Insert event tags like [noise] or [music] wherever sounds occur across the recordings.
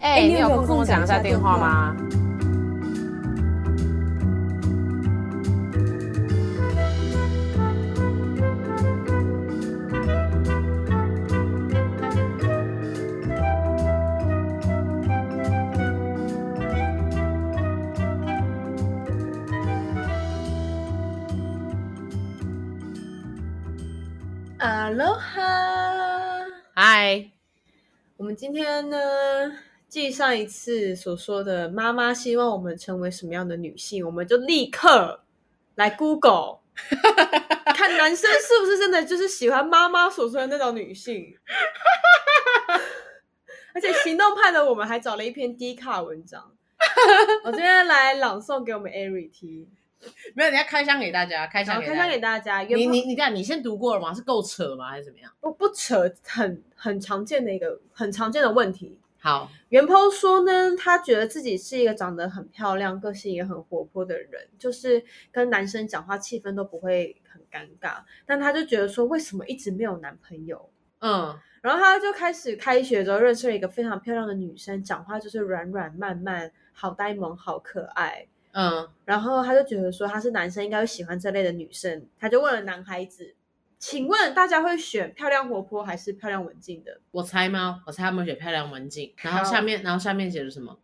哎、欸，你有空跟我讲一下电话吗？哈们今天呢，继上一次所说的妈妈希望我们成为什么样的女性，我们就立刻来 Google [laughs] 看男生是不是真的就是喜欢妈妈所说的那种女性，[laughs] 而且行动派的我们还找了一篇低卡文章，我今天来朗诵给我们 Ari 听。[laughs] 没有，你要开箱给大家，开箱给大家，开箱给大家。你你你这样，你先读过了吗？是够扯吗？还是怎么样？不不扯，很很常见的一个很常见的问题。好，袁抛说呢，他觉得自己是一个长得很漂亮、个性也很活泼的人，就是跟男生讲话气氛都不会很尴尬。但他就觉得说，为什么一直没有男朋友？嗯，然后他就开始开学之后认识了一个非常漂亮的女生，讲话就是软软慢慢，好呆萌，好可爱。嗯，然后他就觉得说他是男生，应该会喜欢这类的女生。他就问了男孩子：“请问大家会选漂亮活泼还是漂亮文静的？”我猜吗？我猜他们选漂亮文静。然后下面，然后下面写的什么？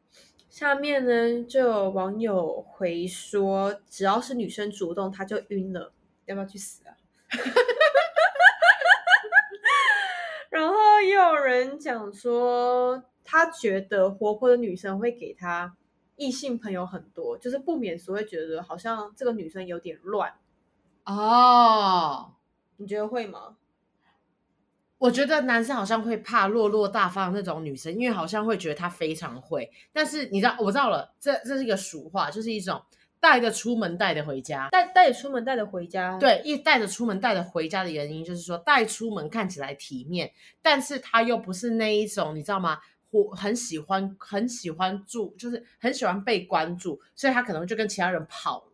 下面呢，就有网友回说：“只要是女生主动，他就晕了，要不要去死啊？” [laughs] 然后也有人讲说，他觉得活泼的女生会给他。异性朋友很多，就是不免俗会觉得好像这个女生有点乱哦。你觉得会吗？我觉得男生好像会怕落落大方的那种女生，因为好像会觉得她非常会。但是你知道，我知道了，这这是一个俗话，就是一种带着出门带着回家，带带着出门带着回家。对，一带着出门带着回家的原因就是说，带出门看起来体面，但是他又不是那一种，你知道吗？我很喜欢，很喜欢住，就是很喜欢被关注，所以他可能就跟其他人跑了。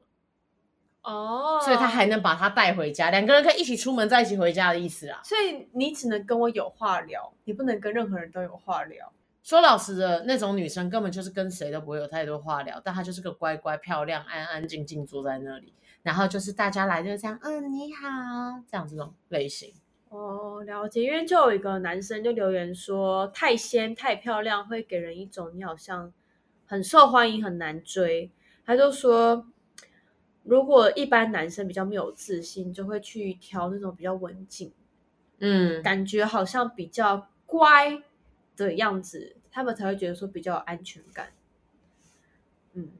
哦，oh, 所以他还能把他带回家，两个人可以一起出门，在一起回家的意思啊。所以你只能跟我有话聊，你不能跟任何人都有话聊。说老实的，那种女生根本就是跟谁都不会有太多话聊，但她就是个乖乖、漂亮、安安静静坐在那里，然后就是大家来就这样，嗯，你好，这样这种类型。哦，了解。因为就有一个男生就留言说，太仙太漂亮会给人一种你好像很受欢迎很难追。他就说，如果一般男生比较没有自信，就会去挑那种比较文静，嗯，感觉好像比较乖的样子，他们才会觉得说比较有安全感。嗯，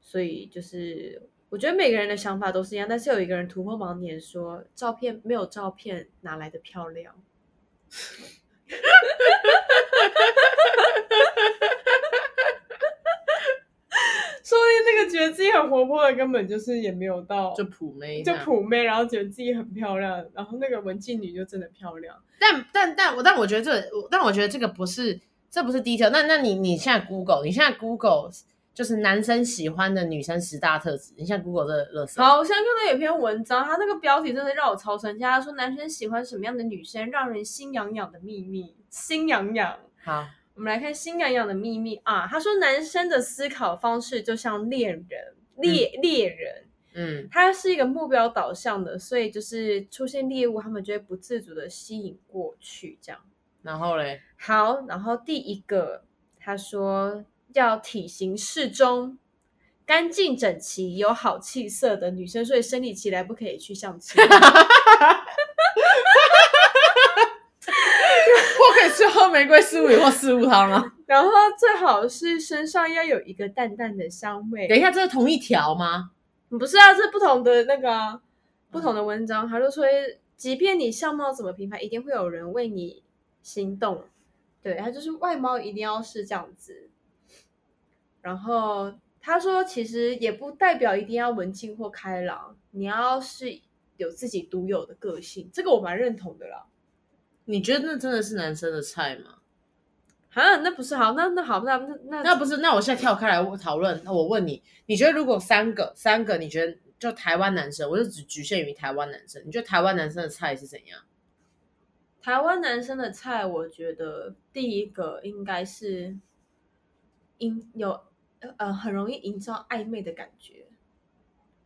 所以就是。我觉得每个人的想法都是一样，但是有一个人突破盲点说，照片没有照片哪来的漂亮？[laughs] 说不定那个觉得自己很活泼的，根本就是也没有到就普妹，就普妹，然后觉得自己很漂亮，然后那个文静女就真的漂亮。但但但我但我觉得这个，但我觉得这个不是，这不是 detail。那那你你现在 Google，你现在 Google。就是男生喜欢的女生十大特质，你像 Google 这个乐色。好，我现在看到有篇文章，他那个标题真的让我超生气。他说男生喜欢什么样的女生，让人心痒痒的秘密，心痒痒。好，我们来看心痒痒的秘密啊。他说男生的思考方式就像猎人，猎猎人，嗯，他是一个目标导向的，所以就是出现猎物，他们就会不自主的吸引过去，这样。然后嘞，好，然后第一个他说。要体型适中、干净整齐、有好气色的女生，所以生理期来不可以去相亲。[laughs] [laughs] 我可以去喝玫瑰四物或四物汤吗？[laughs] 然后最好是身上要有一个淡淡的香味。等一下，这是同一条吗？不是啊，这是不同的那个、啊、不同的文章。他就说，即便你相貌怎么平凡，一定会有人为你心动。对，他就是外貌一定要是这样子。然后他说，其实也不代表一定要文静或开朗，你要是有自己独有的个性，这个我蛮认同的啦。你觉得那真的是男生的菜吗？啊，那不是好，那那好，那那那那不是，那我现在跳开来讨论。那我问你，你觉得如果三个三个，你觉得就台湾男生，我就只局限于台湾男生，你觉得台湾男生的菜是怎样？台湾男生的菜，我觉得第一个应该是应有呃很容易营造暧昧的感觉。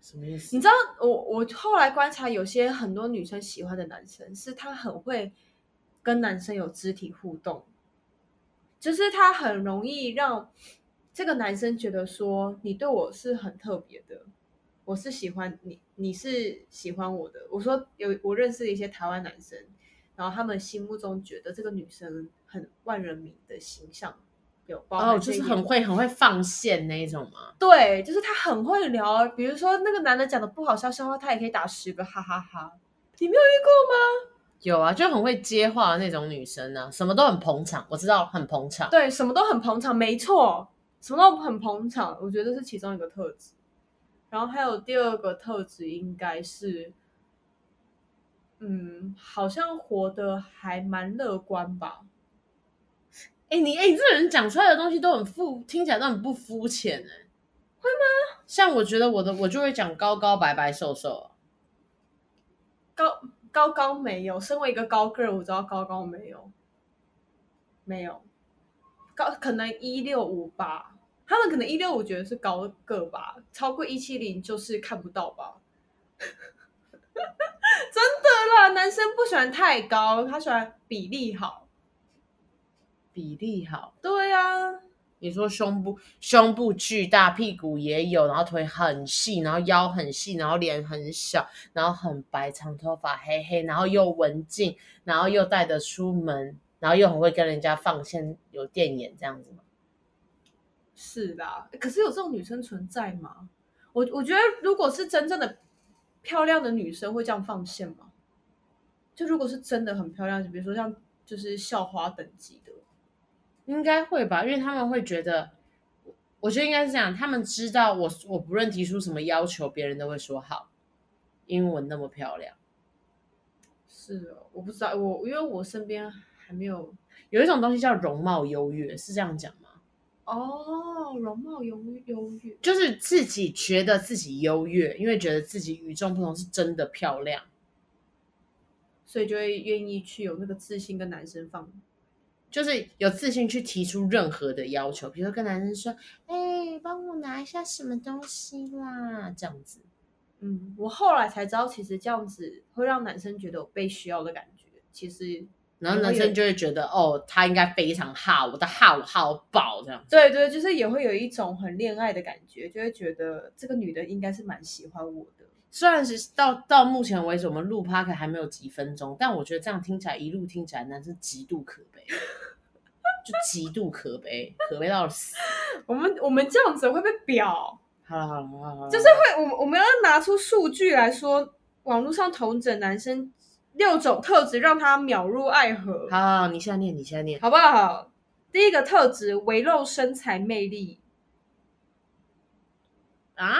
什么意思？你知道我我后来观察，有些很多女生喜欢的男生，是他很会跟男生有肢体互动，就是他很容易让这个男生觉得说你对我是很特别的。我是喜欢你，你是喜欢我的。我说有我认识的一些台湾男生，然后他们心目中觉得这个女生很万人迷的形象有包就是很会很会放线那一种吗？对，就是他很会聊。比如说那个男的讲的不好笑笑话，他也可以打十个哈哈哈哈。你没有遇过吗？有啊，就很会接话的那种女生呢、啊，什么都很捧场。我知道很捧场，对，什么都很捧场，没错，什么都很捧场。我觉得是其中一个特质。然后还有第二个特质，应该是，嗯，好像活得还蛮乐观吧。哎，你哎，你这个人讲出来的东西都很肤，听起来都很不肤浅哎。会吗？像我觉得我的，我就会讲高高白白瘦瘦。高高高没有，身为一个高个儿，我知道高高没有，没有，高可能一六五吧。他们可能一六五觉得是高个吧，超过一七零就是看不到吧。[laughs] 真的啦，男生不喜欢太高，他喜欢比例好，比例好。对呀、啊，你说胸部胸部巨大，屁股也有，然后腿很细，然后腰很细，然后脸很小，然后很白，长头发，黑黑，然后又文静，然后又带得出门，然后又很会跟人家放线，有电眼这样子吗？是的，可是有这种女生存在吗？我我觉得，如果是真正的漂亮的女生，会这样放线吗？就如果是真的很漂亮，就比如说像就是校花等级的，应该会吧？因为他们会觉得，我觉得应该是这样，他们知道我我不论提出什么要求，别人都会说好，因为我那么漂亮。是哦，我不知道，我因为我身边还没有有一种东西叫容貌优越，是这样讲吗？哦，容貌优优越，就是自己觉得自己优越，因为觉得自己与众不同，是真的漂亮，所以就会愿意去有那个自信跟男生放，就是有自信去提出任何的要求，比如说跟男生说：“哎、欸，帮我拿一下什么东西啦。”这样子。嗯，我后来才知道，其实这样子会让男生觉得有被需要的感觉，其实。然后男生就会觉得，哦，他应该非常好，我的好好宝这样。对对，就是也会有一种很恋爱的感觉，就会觉得这个女的应该是蛮喜欢我的。虽然是到到目前为止，我们录 Podcast 还没有几分钟，但我觉得这样听起来，一路听起来，男生极度可悲，就极度可悲，可悲到死。我们我们这样子会被表。好了好了好了，就是会，我们我们要拿出数据来说，网络上同整男生。六种特质让他秒入爱河。好，好，好，你现在念，你现在念，好不好？第一个特质，微露身材魅力啊，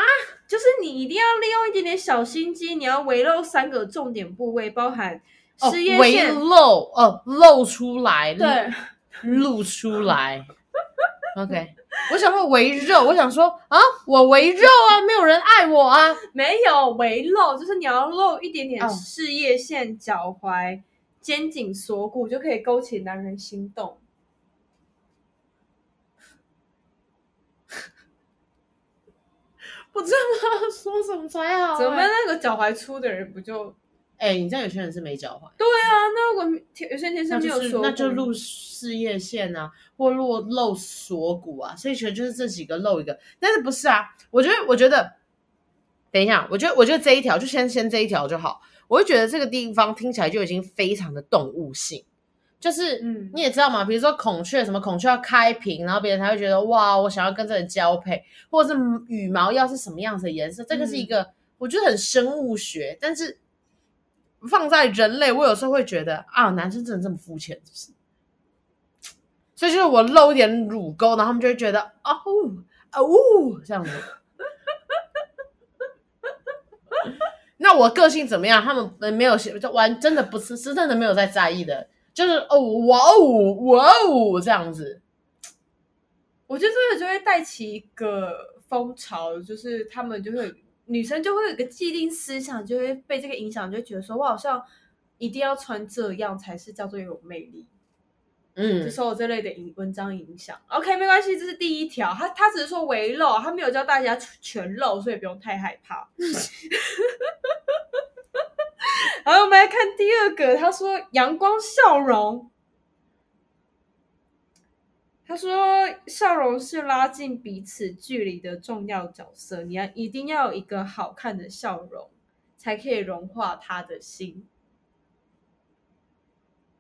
就是你一定要利用一点点小心机，你要围露三个重点部位，包含事业线，哦、露哦，露出来，对，露出来。[laughs] OK，我想说围肉，我想说啊，我围肉啊，没有人爱我啊，没有围露，就是你要露一点点事业线、脚踝、肩颈、锁骨，就可以勾起男人心动。不知道说什么才好、欸，怎么那个脚踝粗的人不就？哎、欸，你知道有些人是没脚踝？对啊，那如果有些天生没有锁骨，那就露事业线啊，或露露锁骨啊，所以全就是这几个露一个。但是不是啊？我觉得，我觉得，等一下，我觉得，我觉得这一条就先先这一条就好。我就觉得这个地方听起来就已经非常的动物性，就是，嗯，你也知道嘛，比如说孔雀，什么孔雀要开屏，然后别人才会觉得哇，我想要跟这个人交配，或者是羽毛要是什么样子的颜色，这个是一个、嗯、我觉得很生物学，但是。放在人类，我有时候会觉得啊，男生真的这么肤浅，是不是？所以就是我露一点乳沟，然后他们就会觉得哦哦这样子。[laughs] 那我个性怎么样？他们没有就玩，真的不是是真的没有在在意的，就是哦哇哦哇哦这样子。我觉得这个就会带起一个风潮，就是他们就会。女生就会有一个既定思想，就会被这个影响，就会觉得说，我好像一定要穿这样才是叫做有魅力。嗯，就受这类的影文章影响。OK，没关系，这是第一条。他他只是说围露，他没有教大家全露，所以不用太害怕。[laughs] [laughs] 好，我们来看第二个。他说阳光笑容。他说笑容是拉近彼此距离的重要角色。你要一定要有一个好看的笑容，才可以融化他的心。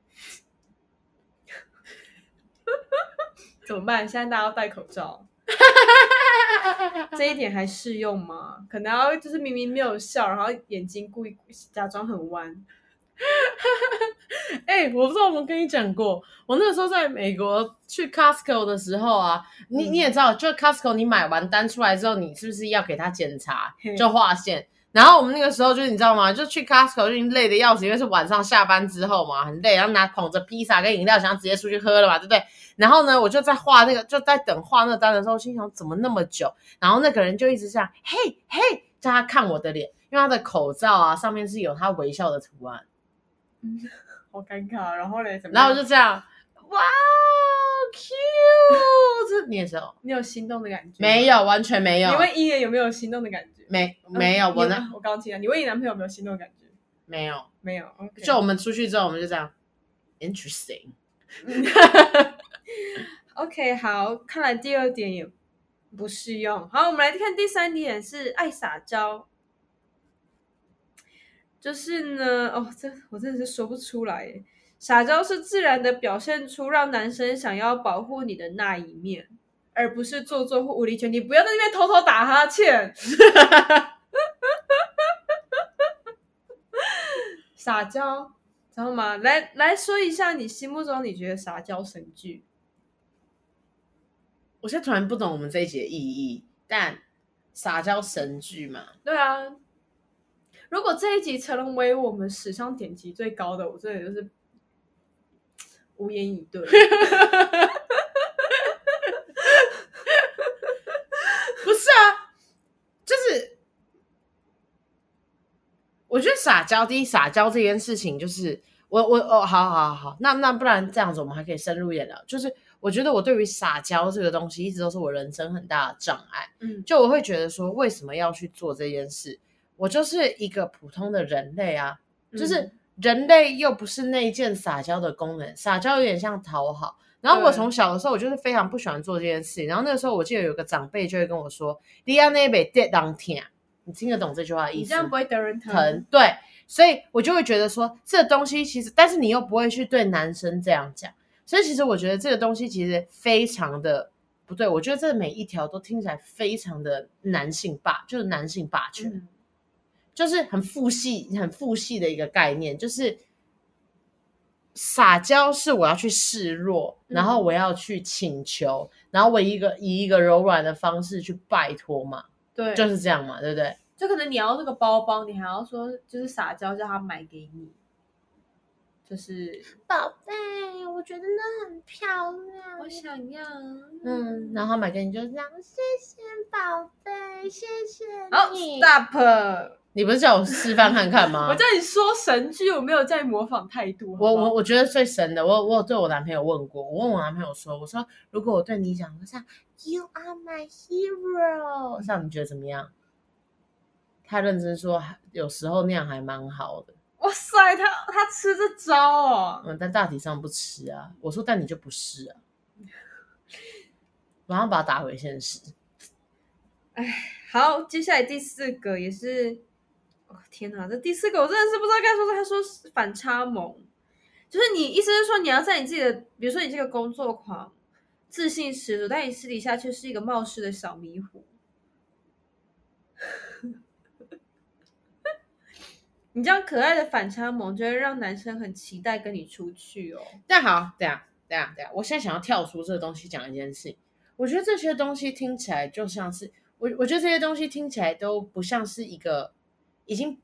[laughs] 怎么办？现在大家要戴口罩，[laughs] 这一点还适用吗？可能要就是明明没有笑，然后眼睛故意假装很弯。[laughs] 哎、欸，我不知道我们跟你讲过，我那个时候在美国去 Costco 的时候啊，你你也知道，就 Costco 你买完单出来之后，你是不是要给他检查，就划线？然后我们那个时候就是你知道吗？就去 Costco 就已经累得要死，因为是晚上下班之后嘛，很累，然后拿捧着披萨跟饮料，想要直接出去喝了嘛，对不对？然后呢，我就在画那个，就在等画那个单的时候，心想怎么那么久？然后那个人就一直这样，嘿嘿，叫他看我的脸，因为他的口罩啊上面是有他微笑的图案，嗯，[laughs] 好尴尬。然后嘞，然后我就这样，哇，cute，你也是哦，你有心动的感觉？没有，完全没有。你问伊人有没有心动的感觉？没，没有。我呢？我刚刚听了，你问你男朋友有没有心动的感觉？没有，没有。Okay. 就我们出去之后，我们就这样，interesting。[laughs] OK，好，看来第二点也不适用。好，我们来看第三点，是爱撒娇。就是呢，哦，这我真的是说不出来。撒娇是自然的表现出让男生想要保护你的那一面，而不是做作或无理取闹。你不要在那边偷偷打哈欠。[laughs] 撒娇。知道吗？来来说一下你心目中你觉得撒娇神剧。我现在突然不懂我们这一集的意义，但撒娇神剧嘛？对啊。如果这一集成为我们史上点击最高的，我真的就是无言以对。[laughs] 不是啊，就是。我觉得撒娇，第一撒娇这件事情，就是我我哦，好好好好，那那不然这样子，我们还可以深入一点聊。就是我觉得我对于撒娇这个东西，一直都是我人生很大的障碍。嗯，就我会觉得说，为什么要去做这件事？我就是一个普通的人类啊，就是人类又不是那一件撒娇的功能，撒娇有点像讨好。然后我从小的时候，我就是非常不喜欢做这件事。然后那个时候，我记得有个长辈就会跟我说：“你要那边跌当天。”你听得懂这句话的意思？你这样不会得人疼。疼，对，所以我就会觉得说，这个东西其实，但是你又不会去对男生这样讲，所以其实我觉得这个东西其实非常的不对。我觉得这每一条都听起来非常的男性霸，就是男性霸权，嗯、就是很父系、很父系的一个概念，就是撒娇是我要去示弱，然后我要去请求，嗯、然后我一个以一个柔软的方式去拜托嘛。对，就是这样嘛，对不对？就可能你要这个包包，你还要说就是撒娇叫他买给你，就是宝贝，我觉得那很漂亮，我想要。嗯，然后他买给你就这样，谢谢宝贝，谢谢好，Stop！你不是叫我示范看看吗？[laughs] 我叫你说神剧，我没有在模仿态度。我我我觉得最神的，我我有对我男朋友问过，我问我男朋友说，我说如果我对你讲，我说。You are my hero。像你觉得怎么样？他认真说，有时候那样还蛮好的。哇塞，他他吃这招哦。嗯，但大体上不吃啊。我说，但你就不是啊。马上把他打回现实。哎，好，接下来第四个也是，哦天哪，这第四个我真的是不知道该说。他说反差萌，就是你意思是说你要在你自己的，比如说你这个工作狂。自信十足，但你私底下却是一个冒失的小迷糊。[laughs] 你这样可爱的反差萌，就会让男生很期待跟你出去哦。但好，等下，等下，等下，我现在想要跳出这个东西讲一件事。我觉得这些东西听起来就像是我，我觉得这些东西听起来都不像是一个已经，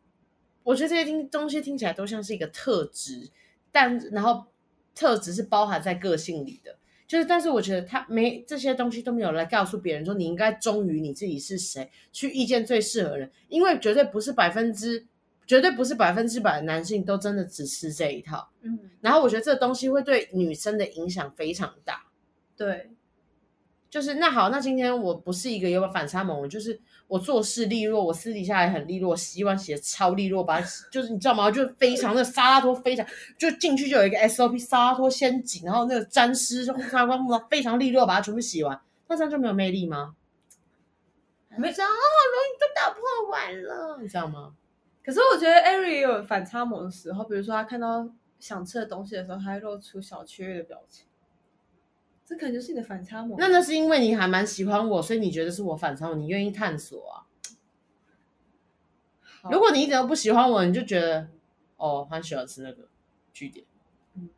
我觉得这些听东西听起来都像是一个特质，但然后特质是包含在个性里的。就是，但是我觉得他没这些东西都没有来告诉别人说，你应该忠于你自己是谁，去遇见最适合的人，因为绝对不是百分之绝对不是百分之百的男性都真的只吃这一套。嗯，然后我觉得这个东西会对女生的影响非常大。对，就是那好，那今天我不是一个有反差萌，就是我做事利落，我私底下也很利落，洗碗洗的超利落，把就是你知道吗？就非常的沙拉托，非常就进去就有一个 SOP，沙拉托先紧，然后那个沾湿就擦光，非常利落，把它全部洗完，那这样就没有魅力吗？没想到，好容易就打破碗了，你知道吗？可是我觉得 Ari 也有反差萌的时候，比如说他看到想吃的东西的时候，他会露出小雀跃的表情。这可能就是你的反差萌。那那是因为你还蛮喜欢我，所以你觉得是我反差萌，你愿意探索啊。如果你一点都不喜欢我，你就觉得哦，很喜欢吃那个据点。嗯，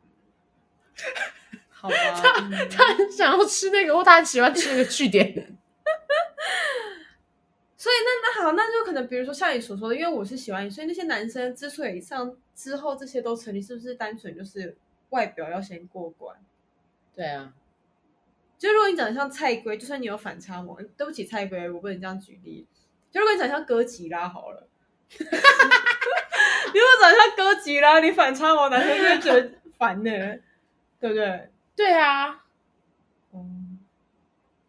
好吧，[laughs] 他、嗯、他很想要吃那个，或他很喜欢吃那个据点。[laughs] 所以那那好，那就可能比如说像你所说的，因为我是喜欢你，所以那些男生之所以上之后这些都成立，是不是单纯就是外表要先过关？对啊。就如果你长得像蔡龟，就算你有反差萌，对不起蔡龟，我不能这样举例。就如果你长得像哥吉拉好了，[laughs] 你如果长得像哥吉拉，你反差萌男生就会觉得烦呢，对不对？对啊，嗯，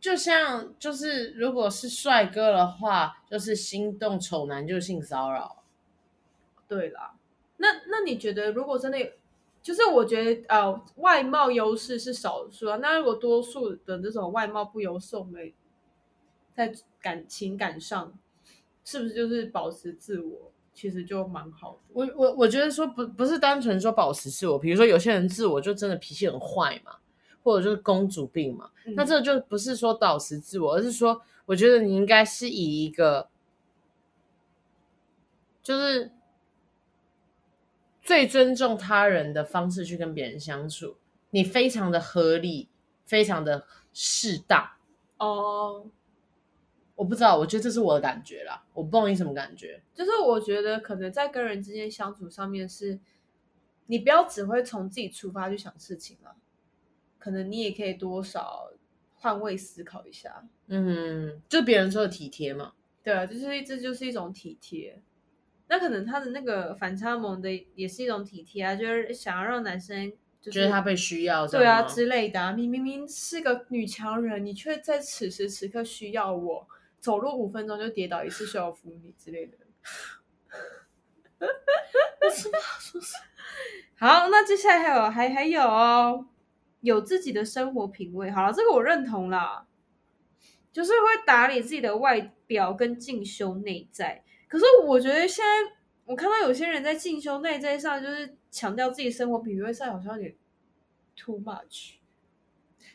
就像就是如果是帅哥的话，就是心动丑男就性骚扰。对啦，那那你觉得如果真的有？就是我觉得，呃，外貌优势是少数啊。那如果多数的这种外貌不优势，我们在感情感上，是不是就是保持自我，其实就蛮好的。我我我觉得说不不是单纯说保持自我，比如说有些人自我就真的脾气很坏嘛，或者就是公主病嘛，嗯、那这就不是说保持自我，而是说，我觉得你应该是以一个，就是。最尊重他人的方式去跟别人相处，你非常的合理，非常的适当哦。Oh, 我不知道，我觉得这是我的感觉啦，我不懂你什么感觉。就是我觉得可能在跟人之间相处上面是，你不要只会从自己出发去想事情了，可能你也可以多少换位思考一下。嗯，就别人说的体贴嘛。对啊，就是这就是一种体贴。那可能他的那个反差萌的也是一种体贴啊，就是想要让男生觉得他被需要，对啊之类的啊。你明明是个女强人，你却在此时此刻需要我，走路五分钟就跌倒一次需要扶你之类的。[laughs] 我知道说什么。好，那接下来还有还还有哦，有自己的生活品味。好了，这个我认同啦，就是会打理自己的外表跟进修内在。可是我觉得现在我看到有些人在进修内在上，就是强调自己生活品味上好像有点 too much。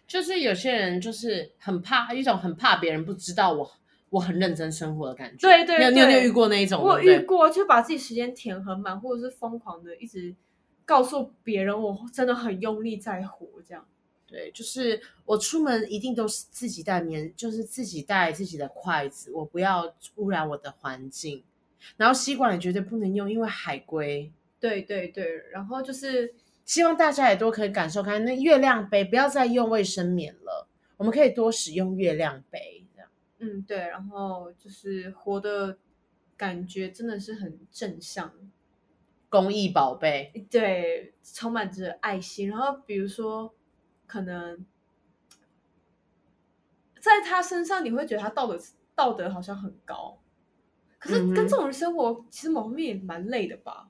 就是有些人就是很怕一种很怕别人不知道我我很认真生活的感觉。对对对，你有你有遇过那一种？我有遇过，就把自己时间填很满，或者是疯狂的一直告诉别人我真的很用力在活这样。对，就是我出门一定都是自己带棉，就是自己带自己的筷子，我不要污染我的环境。然后吸管也绝对不能用，因为海龟。对对对，然后就是希望大家也都可以感受看那月亮杯，不要再用卫生棉了，我们可以多使用月亮杯。这样，嗯，对，然后就是活的感觉真的是很正向，公益宝贝，对，充满着爱心。然后比如说。可能在他身上，你会觉得他道德道德好像很高，可是跟这种人生活，其实某方面也蛮累的吧？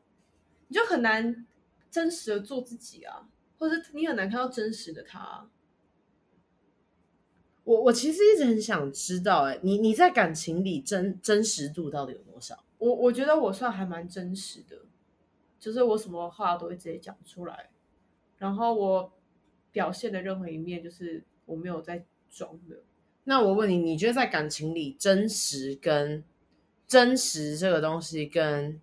你就很难真实的做自己啊，或者你很难看到真实的他。我我其实一直很想知道，哎，你你在感情里真真实度到底有多少？我我觉得我算还蛮真实的，就是我什么话都会直接讲出来，然后我。表现的任何一面，就是我没有在装的。那我问你，你觉得在感情里，真实跟真实这个东西跟，跟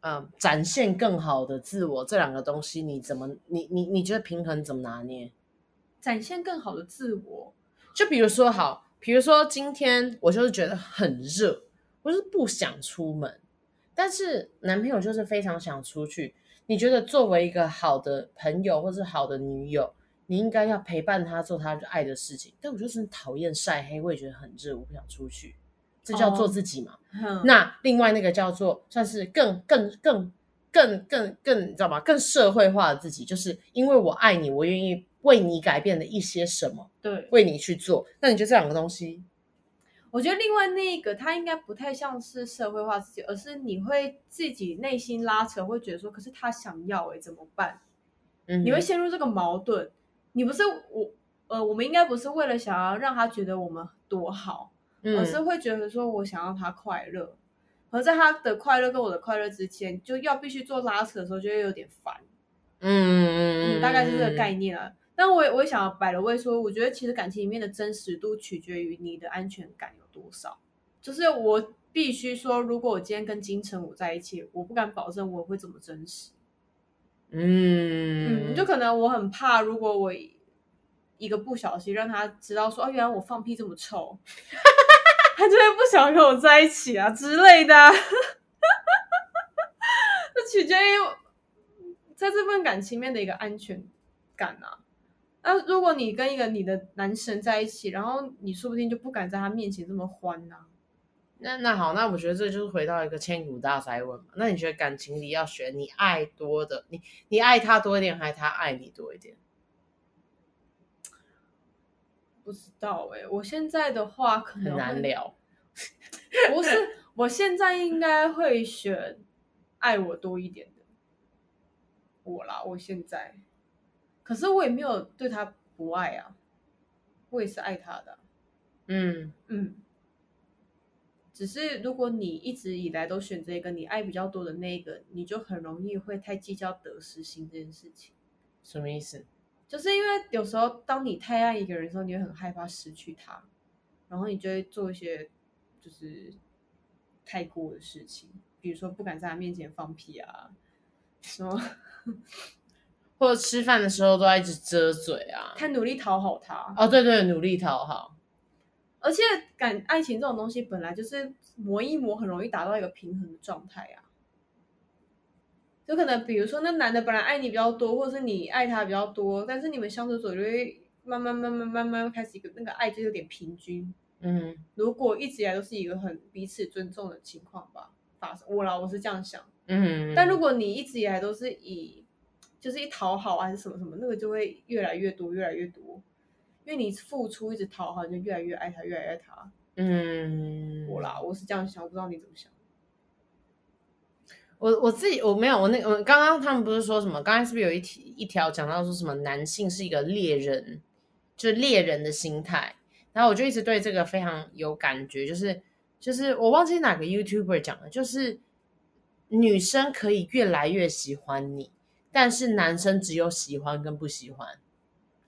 嗯展现更好的自我这两个东西，你怎么你你你觉得平衡怎么拿捏？展现更好的自我，就比如说好，比如说今天我就是觉得很热，我就是不想出门，但是男朋友就是非常想出去。你觉得作为一个好的朋友或是好的女友，你应该要陪伴他做他爱的事情。但我就是讨厌晒黑，我也觉得很热，我不想出去。这叫做自己嘛。哦、那另外那个叫做算是更更更更更更你知道吗？更社会化的自己，就是因为我爱你，我愿意为你改变的一些什么，对，为你去做。那你觉得这两个东西？我觉得另外那一个，他应该不太像是社会化自己，而是你会自己内心拉扯，会觉得说，可是他想要哎，怎么办？嗯，你会陷入这个矛盾。你不是我，呃，我们应该不是为了想要让他觉得我们多好，嗯，而是会觉得说我想要他快乐，而在他的快乐跟我的快乐之间，就要必须做拉扯的时候，就会有点烦。嗯嗯，大概是这个概念啊。但我也我也想要摆了位说，我觉得其实感情里面的真实度取决于你的安全感有多少。就是我必须说，如果我今天跟金城武在一起，我不敢保证我会怎么真实。嗯嗯，就可能我很怕，如果我一个不小心让他知道说，哦，原来我放屁这么臭，[laughs] 他就会不想跟我在一起啊之类的。[laughs] 这取决于在这份感情面的一个安全感啊。那如果你跟一个你的男神在一起，然后你说不定就不敢在他面前这么欢呐、啊？那那好，那我觉得这就是回到一个千古大哉问嘛。那你觉得感情里要选你爱多的，你你爱他多一点，还是他爱你多一点？不知道哎、欸，我现在的话可能很难聊。不是，我现在应该会选爱我多一点的我啦。我现在。可是我也没有对他不爱啊，我也是爱他的。嗯嗯，只是如果你一直以来都选择一个你爱比较多的那个，你就很容易会太计较得失心这件事情。什么意思？就是因为有时候当你太爱一个人的时候，你会很害怕失去他，然后你就会做一些就是太过的事情，比如说不敢在他面前放屁啊，什么。或者吃饭的时候都在一直遮嘴啊，他努力讨好他哦，对对，努力讨好。而且感爱情这种东西本来就是磨一磨，很容易达到一个平衡的状态啊。就可能比如说那男的本来爱你比较多，或者是你爱他比较多，但是你们相处久就会慢慢慢慢慢慢开始一个那个爱就有点平均。嗯，如果一直以来都是一个很彼此尊重的情况吧，发生我啦，我是这样想。嗯，但如果你一直以来都是以就是一讨好还是什么什么，那个就会越来越多，越来越多。因为你付出一直讨好，你就越来越爱他，越来越爱他。嗯，我啦，我是这样想，我不知道你怎么想。我我自己我没有，我那我刚刚他们不是说什么？刚才是不是有一题一条讲到说什么男性是一个猎人，就是猎人的心态。然后我就一直对这个非常有感觉，就是就是我忘记哪个 YouTuber 讲的，就是女生可以越来越喜欢你。但是男生只有喜欢跟不喜欢，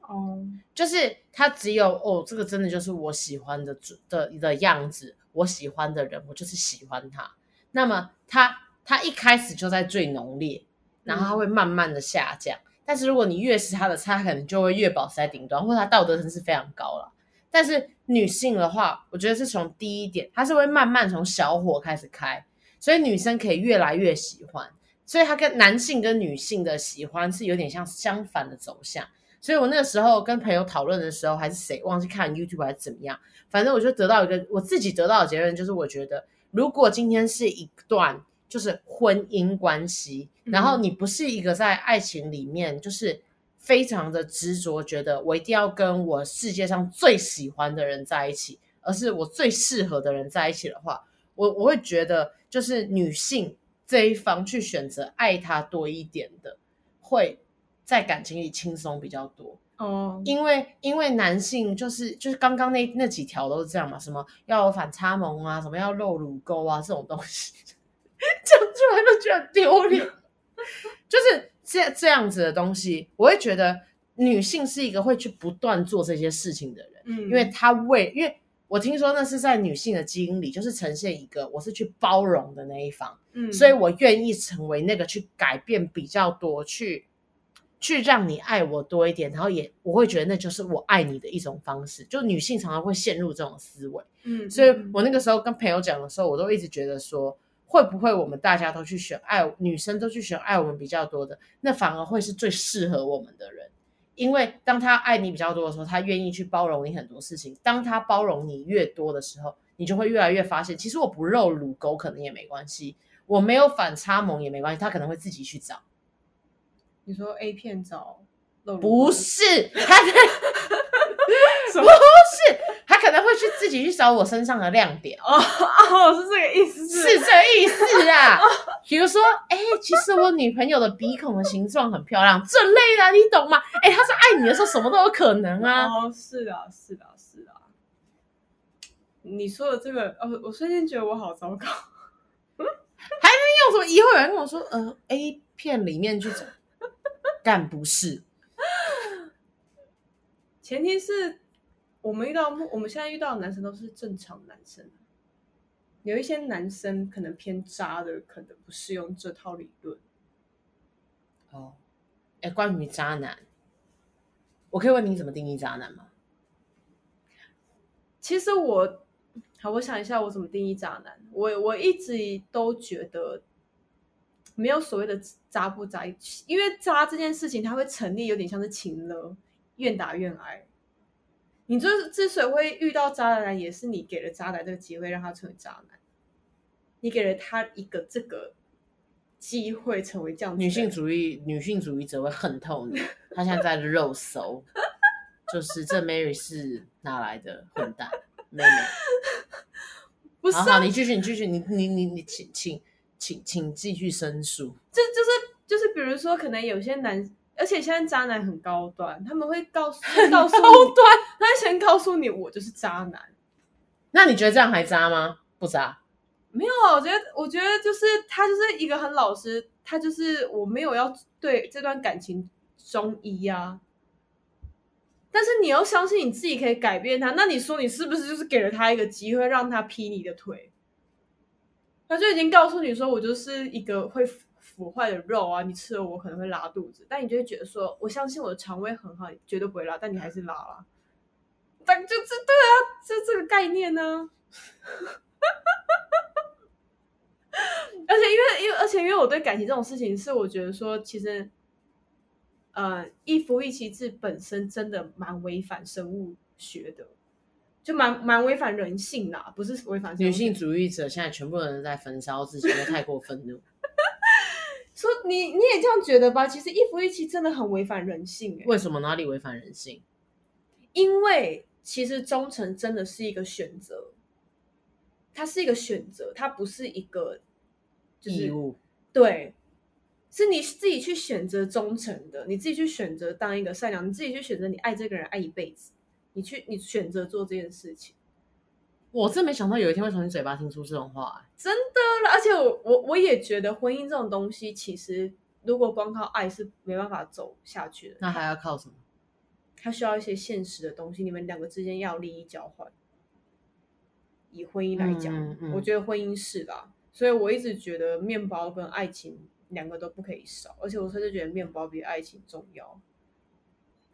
哦、oh.，就是他只有哦，这个真的就是我喜欢的的的样子，我喜欢的人，我就是喜欢他。那么他他一开始就在最浓烈，然后他会慢慢的下降。嗯、但是如果你越是他的菜，他可能就会越保持在顶端，或者他道德层次非常高了。但是女性的话，我觉得是从第一点，她是会慢慢从小火开始开，所以女生可以越来越喜欢。所以他跟男性跟女性的喜欢是有点像相反的走向。所以我那个时候跟朋友讨论的时候，还是谁忘记看 YouTube 还是怎么样，反正我就得到一个我自己得到的结论，就是我觉得如果今天是一段就是婚姻关系，然后你不是一个在爱情里面就是非常的执着，觉得我一定要跟我世界上最喜欢的人在一起，而是我最适合的人在一起的话，我我会觉得就是女性。这一方去选择爱他多一点的，会在感情里轻松比较多哦。Oh. 因为因为男性就是就是刚刚那那几条都是这样嘛，什么要有反差萌啊，什么要露乳沟啊，这种东西 [laughs] 讲出来都觉得丢脸。[laughs] 就是这这样子的东西，我会觉得女性是一个会去不断做这些事情的人，嗯，因为她为因为。我听说那是在女性的基因里，就是呈现一个我是去包容的那一方，嗯，所以我愿意成为那个去改变比较多，去去让你爱我多一点，然后也我会觉得那就是我爱你的一种方式。就女性常常会陷入这种思维，嗯，所以我那个时候跟朋友讲的时候，我都一直觉得说，会不会我们大家都去选爱，女生都去选爱我们比较多的，那反而会是最适合我们的人。因为当他爱你比较多的时候，他愿意去包容你很多事情。当他包容你越多的时候，你就会越来越发现，其实我不露乳沟可能也没关系，我没有反差萌也没关系，他可能会自己去找。你说 A 片找露乳沟？不是，他在不是，他可能会去自己去找我身上的亮点。哦哦，是这个意思是，这个意思啊。比如说，哎、欸，其实我女朋友的鼻孔的形状很漂亮，这类的、啊、你懂吗？哎、欸，他是爱你的时候，什么都有可能啊。哦，是的，是的，是的。你说的这个，哦，我瞬间觉得我好糟糕。还能用什么？以后有人跟我说，呃，A 片里面去找，但不是？前提是我们遇到，我们现在遇到的男生都是正常男生。有一些男生可能偏渣的，可能不适用这套理论。哦，哎，关于渣男，我可以问你怎么定义渣男吗？其实我。好，我想一下，我怎么定义渣男？我我一直都觉得没有所谓的渣不渣，因为渣这件事情，它会成立，有点像是情了，愿打愿挨。你之之所以会遇到渣男，也是你给了渣男这个机会，让他成为渣男，你给了他一个这个机会成为这样。女性主义女性主义者会恨透你，他现在在肉搜，[laughs] 就是这 Mary 是哪来的混蛋妹妹？[laughs] 不是、啊，好，好，你继续，你继续，你你你你，请请请请继续申诉。就就是就是，比如说，可能有些男，而且现在渣男很高端，他们会告诉告诉你，高端，他会先告诉你，我就是渣男。那你觉得这样还渣吗？不渣。没有啊，我觉得，我觉得就是他就是一个很老实，他就是我没有要对这段感情忠一呀。但是你要相信你自己可以改变他，那你说你是不是就是给了他一个机会，让他劈你的腿？他就已经告诉你说，我就是一个会腐坏的肉啊，你吃了我可能会拉肚子。但你就会觉得说，我相信我的肠胃很好，绝对不会拉，但你还是拉了。但就这对啊，就这个概念呢。[laughs] 而且因为因为而且因为我对感情这种事情，是我觉得说其实。呃，一夫一妻制本身真的蛮违反生物学的，就蛮蛮违反人性啦，不是违反女性主义者现在全部人在焚烧自己，都太过愤怒。说你你也这样觉得吧？其实一夫一妻真的很违反人性欸。为什么哪里违反人性？因为其实忠诚真的是一个选择，它是一个选择，它不是一个就是、义务。对。是你自己去选择忠诚的，你自己去选择当一个善良，你自己去选择你爱这个人爱一辈子，你去你选择做这件事情。我真没想到有一天会从你嘴巴听出这种话，欸，真的。而且我我我也觉得婚姻这种东西，其实如果光靠爱是没办法走下去的。那还要靠什么？它需要一些现实的东西，你们两个之间要利益交换。以婚姻来讲，嗯嗯，我觉得婚姻是的，所以我一直觉得面包跟爱情。两个都不可以少，而且我甚至觉得面包比爱情重要。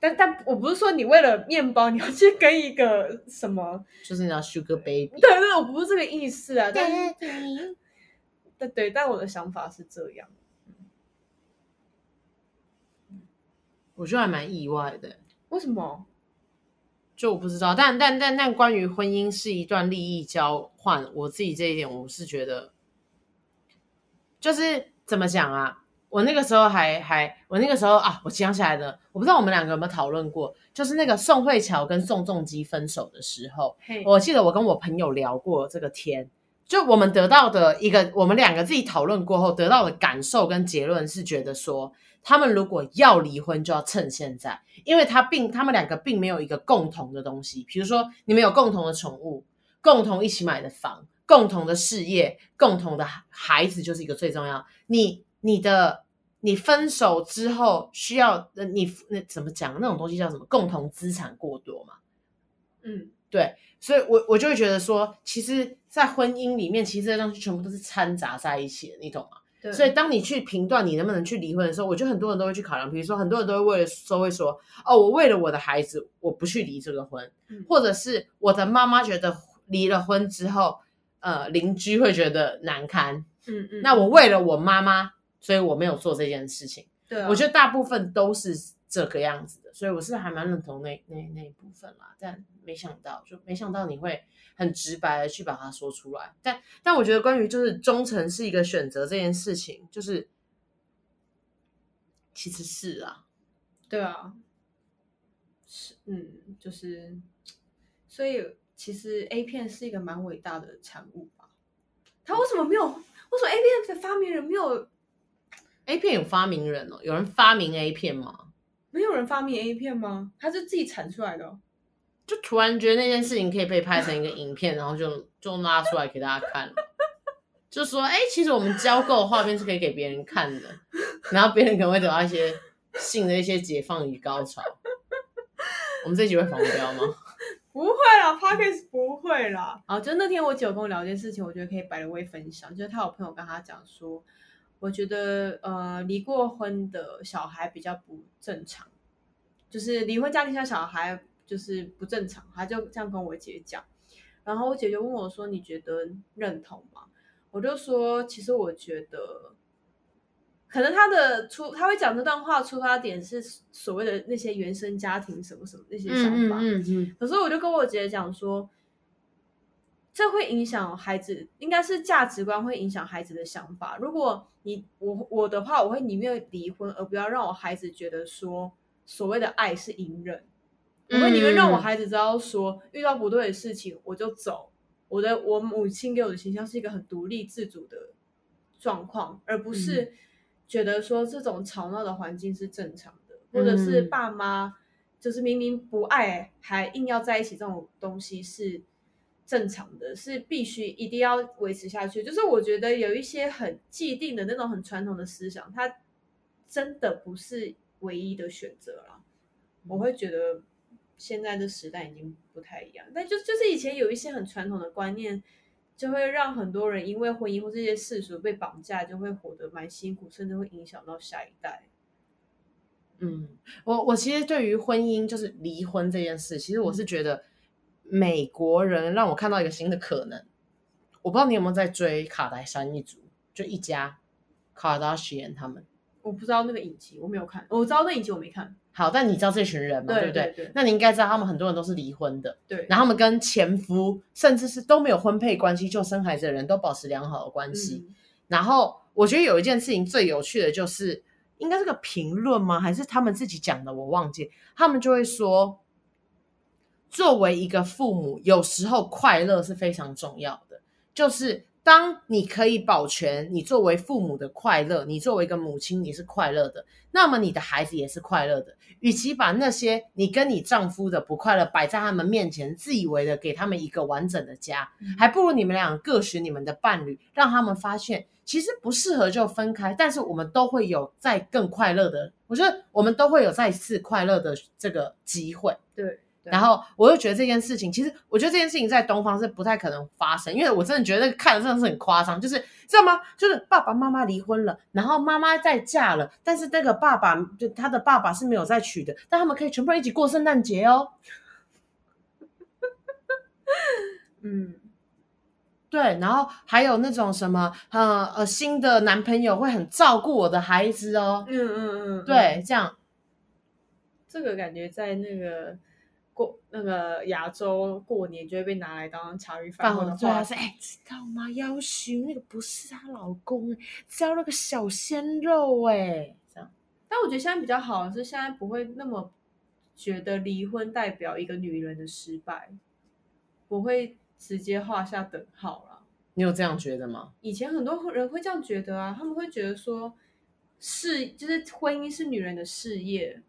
但但我不是说你为了面包你要去跟一个什么，就是你要 sugar baby。对对，我不是这个意思啊。但对对对，但我的想法是这样。我觉得还蛮意外的。为什么？就我不知道。但但但但关于婚姻是一段利益交换，我自己这一点我是觉得，就是。怎么讲啊？我那个时候还还，我那个时候啊，我想起来的，我不知道我们两个有没有讨论过，就是那个宋慧乔跟宋仲基分手的时候.我记得我跟我朋友聊过这个天，就我们得到的一个，我们两个自己讨论过后得到的感受跟结论是觉得说，他们如果要离婚就要趁现在，因为他并他们两个并没有一个共同的东西，比如说你们有共同的宠物，共同一起买的房。共同的事业，共同的孩子就是一个最重要。你你的你分手之后需要你那怎么讲？那种东西叫什么？共同资产过多嘛？嗯，对。所以我我就会觉得说，其实，在婚姻里面，其实这些东西全部都是掺杂在一起的，你懂吗？对。所以当你去评断你能不能去离婚的时候，我觉得很多人都会去考量。比如说，很多人都会为了说会说，哦，我为了我的孩子，我不去离这个婚，嗯，或者是我的妈妈觉得离了婚之后。呃，邻居会觉得难堪，嗯嗯，那我为了我妈妈，所以我没有做这件事情。对啊，我觉得大部分都是这个样子的，所以我是还蛮认同那那那一部分啦。但没想到，就没想到你会很直白的去把它说出来。但但我觉得关于就是忠诚是一个选择这件事情，就是其实是啊，对啊，是嗯，就是所以其实 A 片是一个蛮伟大的产物吧？他为什么没有？为什么 A 片的发明人没有？A 片有发明人哦？有人发明 A 片吗？没有人发明 A 片吗？他是自己产出来的，哦，就突然觉得那件事情可以被拍成一个影片，然后就就拉出来给大家看，就说哎，其实我们交够画面是可以给别人看的，然后别人可能会得到一些性的一些解放与高潮。我们这集会黄标吗？[laughs] 不会啦 Podcast 不会啦。啊，就那天我姐有跟我聊一件事情，我觉得可以摆了位分享，就是她有朋友跟她讲说。我觉得，呃，离过婚的小孩比较不正常，就是离婚家庭下小孩就是不正常，他就这样跟我姐讲，然后我姐就问我说：“你觉得认同吗？”我就说：“其实我觉得，可能他的出他会讲这段话出发点是所谓的那些原生家庭什么什么那些想法，嗯嗯嗯，可是我就跟我姐讲说。”这会影响孩子，应该是价值观会影响孩子的想法。如果你我我的话，我会宁愿离婚，而不要让我孩子觉得说所谓的爱是隐忍。我会宁愿让我孩子知道说，遇到不对的事情我就走。我的我母亲给我的形象是一个很独立自主的状况，而不是觉得说这种吵闹的环境是正常的，或者是爸妈就是明明不爱还硬要在一起这种东西是。正常的是必须一定要维持下去，就是我觉得有一些很既定的那种很传统的思想，它真的不是唯一的选择了。我会觉得现在的时代已经不太一样，但就就是以前有一些很传统的观念，就会让很多人因为婚姻或这些世俗被绑架，就会活得蛮辛苦，甚至会影响到下一代。嗯，我我其实对于婚姻就是离婚这件事，其实我是觉得。嗯美国人让我看到一个新的可能，我不知道你有没有在追卡戴珊一族，就一家卡达西安他们。我不知道那个影集，我没有看。我知道那影集我没看。好，但你知道这群人吗？对，对不对？对对，那你应该知道他们很多人都是离婚的。对。然后他们跟前夫，甚至是都没有婚配关系就生孩子的人都保持良好的关系。嗯。然后我觉得有一件事情最有趣的就是，应该是个评论吗？还是他们自己讲的？我忘记。他们就会说。作为一个父母，有时候快乐是非常重要的。就是当你可以保全你作为父母的快乐，你作为一个母亲你是快乐的，那么你的孩子也是快乐的。与其把那些你跟你丈夫的不快乐摆在他们面前，自以为的给他们一个完整的家，还不如你们俩各寻你们的伴侣，让他们发现其实不适合就分开，但是我们都会有再更快乐的。我觉得我们都会有再次快乐的这个机会。对。然后我又觉得这件事情，其实我觉得这件事情在东方是不太可能发生，因为我真的觉得看的真的是很夸张，就是知道吗？就是爸爸妈妈离婚了，然后妈妈再嫁了，但是那个爸爸就他的爸爸是没有再娶的，但他们可以全部人一起过圣诞节哦。[laughs] 嗯，对，然后还有那种什么呃呃新的男朋友会很照顾我的孩子哦。嗯嗯嗯，嗯，对，这样，这个感觉在那个。过那个亚洲过年就会被拿来当茶余饭后的话题。哎，知道吗？要求那个不是她老公，只要那个小鲜肉哎，这样。但我觉得现在比较好的是，现在不会那么觉得离婚代表一个女人的失败，不会直接画下等号了。你有这样觉得吗？以前很多人会这样觉得啊，他们会觉得说，是就是婚姻是女人的事业，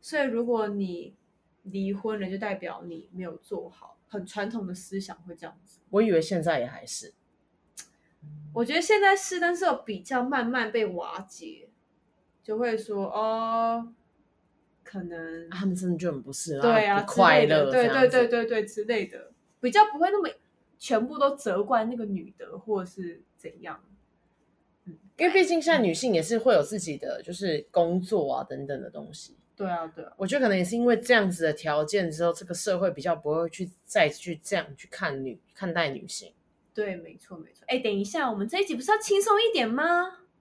所以如果你。离婚了就代表你没有做好，很传统的思想会这样子。我以为现在也还是，我觉得现在是，但是有比较慢慢被瓦解，就会说哦，可能他们真的就很不是对啊，快乐，对对对对对之类的，比较不会那么全部都责怪那个女的或者是怎样。嗯，因为毕竟现在女性也是会有自己的就是工作啊等等的东西。对啊，对啊，我觉得可能也是因为这样子的条件之后，这个社会比较不会去再去这样去看女看待女性。对，没错没错。哎，等一下，我们这一集不是要轻松一点吗？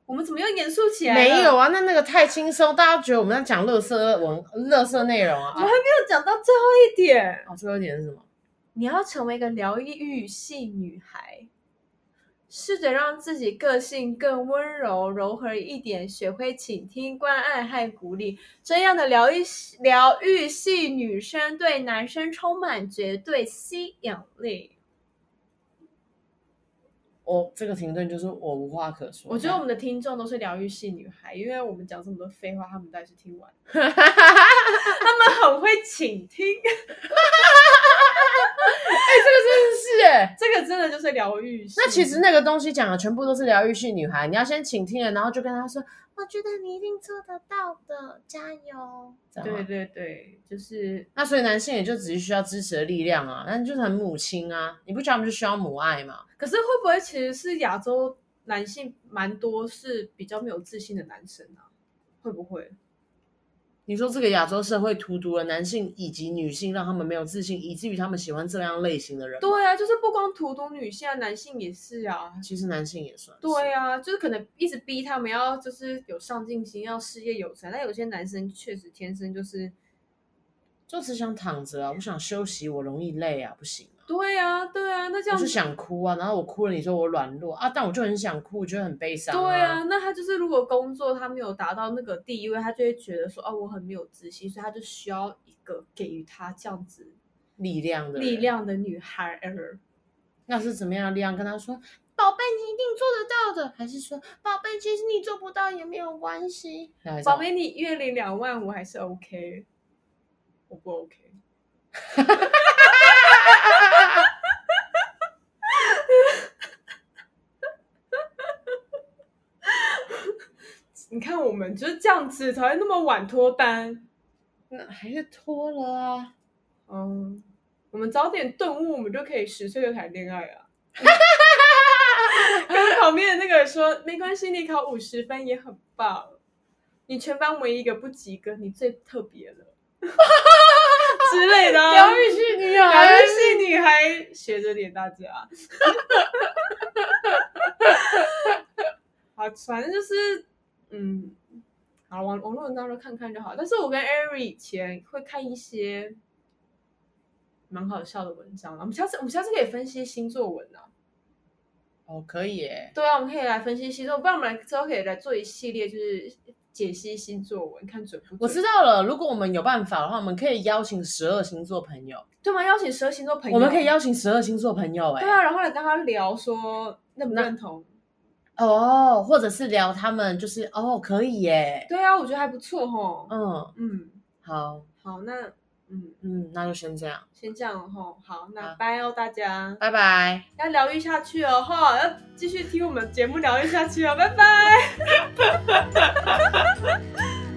我们怎么又严肃起来？没有啊，那那个太轻松，大家觉得我们在讲乐色文、乐色内容啊。我还没有讲到最后一点。哦，最后一点是什么？你要成为一个疗愈系女孩，试着让自己个性更温柔、柔和一点，学会倾听、关爱和鼓励。这样的疗愈疗愈系女生对男生充满绝对吸引力。我、哦、这个停顿就是我无话可说。我觉得我们的听众都是疗愈系女孩，因为我们讲这么多废话，他们倒是听完，[laughs] 他们很会倾听。[laughs] 哎、欸，这个真的是哎，这个真的就是疗愈系。那其实那个东西讲的全部都是疗愈系女孩，你要先倾听了，然后就跟她说：“我觉得你一定做得到的，加油。”对对对，就是那所以男性也就只是需要支持的力量啊，那就是很母亲啊，你不觉得他们就需要母爱吗？可是会不会其实是亚洲男性蛮多是比较没有自信的男生啊？会不会？你说这个亚洲社会荼毒了男性以及女性，让他们没有自信，以至于他们喜欢这样类型的人。对啊，就是不光荼毒女性啊，男性也是啊。其实男性也算。对啊，就是可能一直逼他们要就是有上进心，要事业有成。但有些男生确实天生就是，就只想躺着啊，我想休息，我容易累啊，不行。对啊，对啊，那这样子我就想哭啊，然后我哭了，你说我软弱啊，但我就很想哭，我觉得很悲伤啊。对啊，那他就是如果工作他没有达到那个地位，他就会觉得说，哦，我很没有自信，所以他就需要一个给予他这样子力量的力量的女孩儿。那是怎么样的力量？跟他说，宝贝，你一定做得到的，还是说，宝贝，其实你做不到也没有关系。宝贝，你月领两万，五还是 OK，我不 OK。[laughs] 你看，我们就是这样子才会那么晚脱单，那还是脱了啊。嗯，我们早点顿悟，我们就可以十岁就谈恋爱啊。[laughs] 跟旁边的那个说，没关系，你考五十分也很棒。你全班唯一一个不及格，你最特别了 [laughs] 之类的。疗愈系女孩，疗愈系女孩，学着点大家。[laughs] 好，反正就是。嗯，好，网网络文章就看看就好。但是我跟 Ari 以前会看一些蛮好笑的文章。我们下次我们下次可以分析星座文啊。哦，可以耶。对啊，我们可以来分析星座，不然我们来之后可以来做一系列，就是解析星座文，看准不准。我知道了，如果我们有办法的话，我们可以邀请十二星座朋友。对吗？邀请十二星座朋友，我们可以邀请十二星座朋友，哎。对啊，然后来跟他聊说认不认同。哦，或者是聊他们，就是哦，可以耶。对啊，我觉得还不错吼。嗯嗯，好，好，那嗯嗯，那就先这样，先这样哈。好，那拜哦，大家，拜拜。要疗愈下去哦，哈，要继续听我们节目疗愈下去哦，拜拜。[laughs]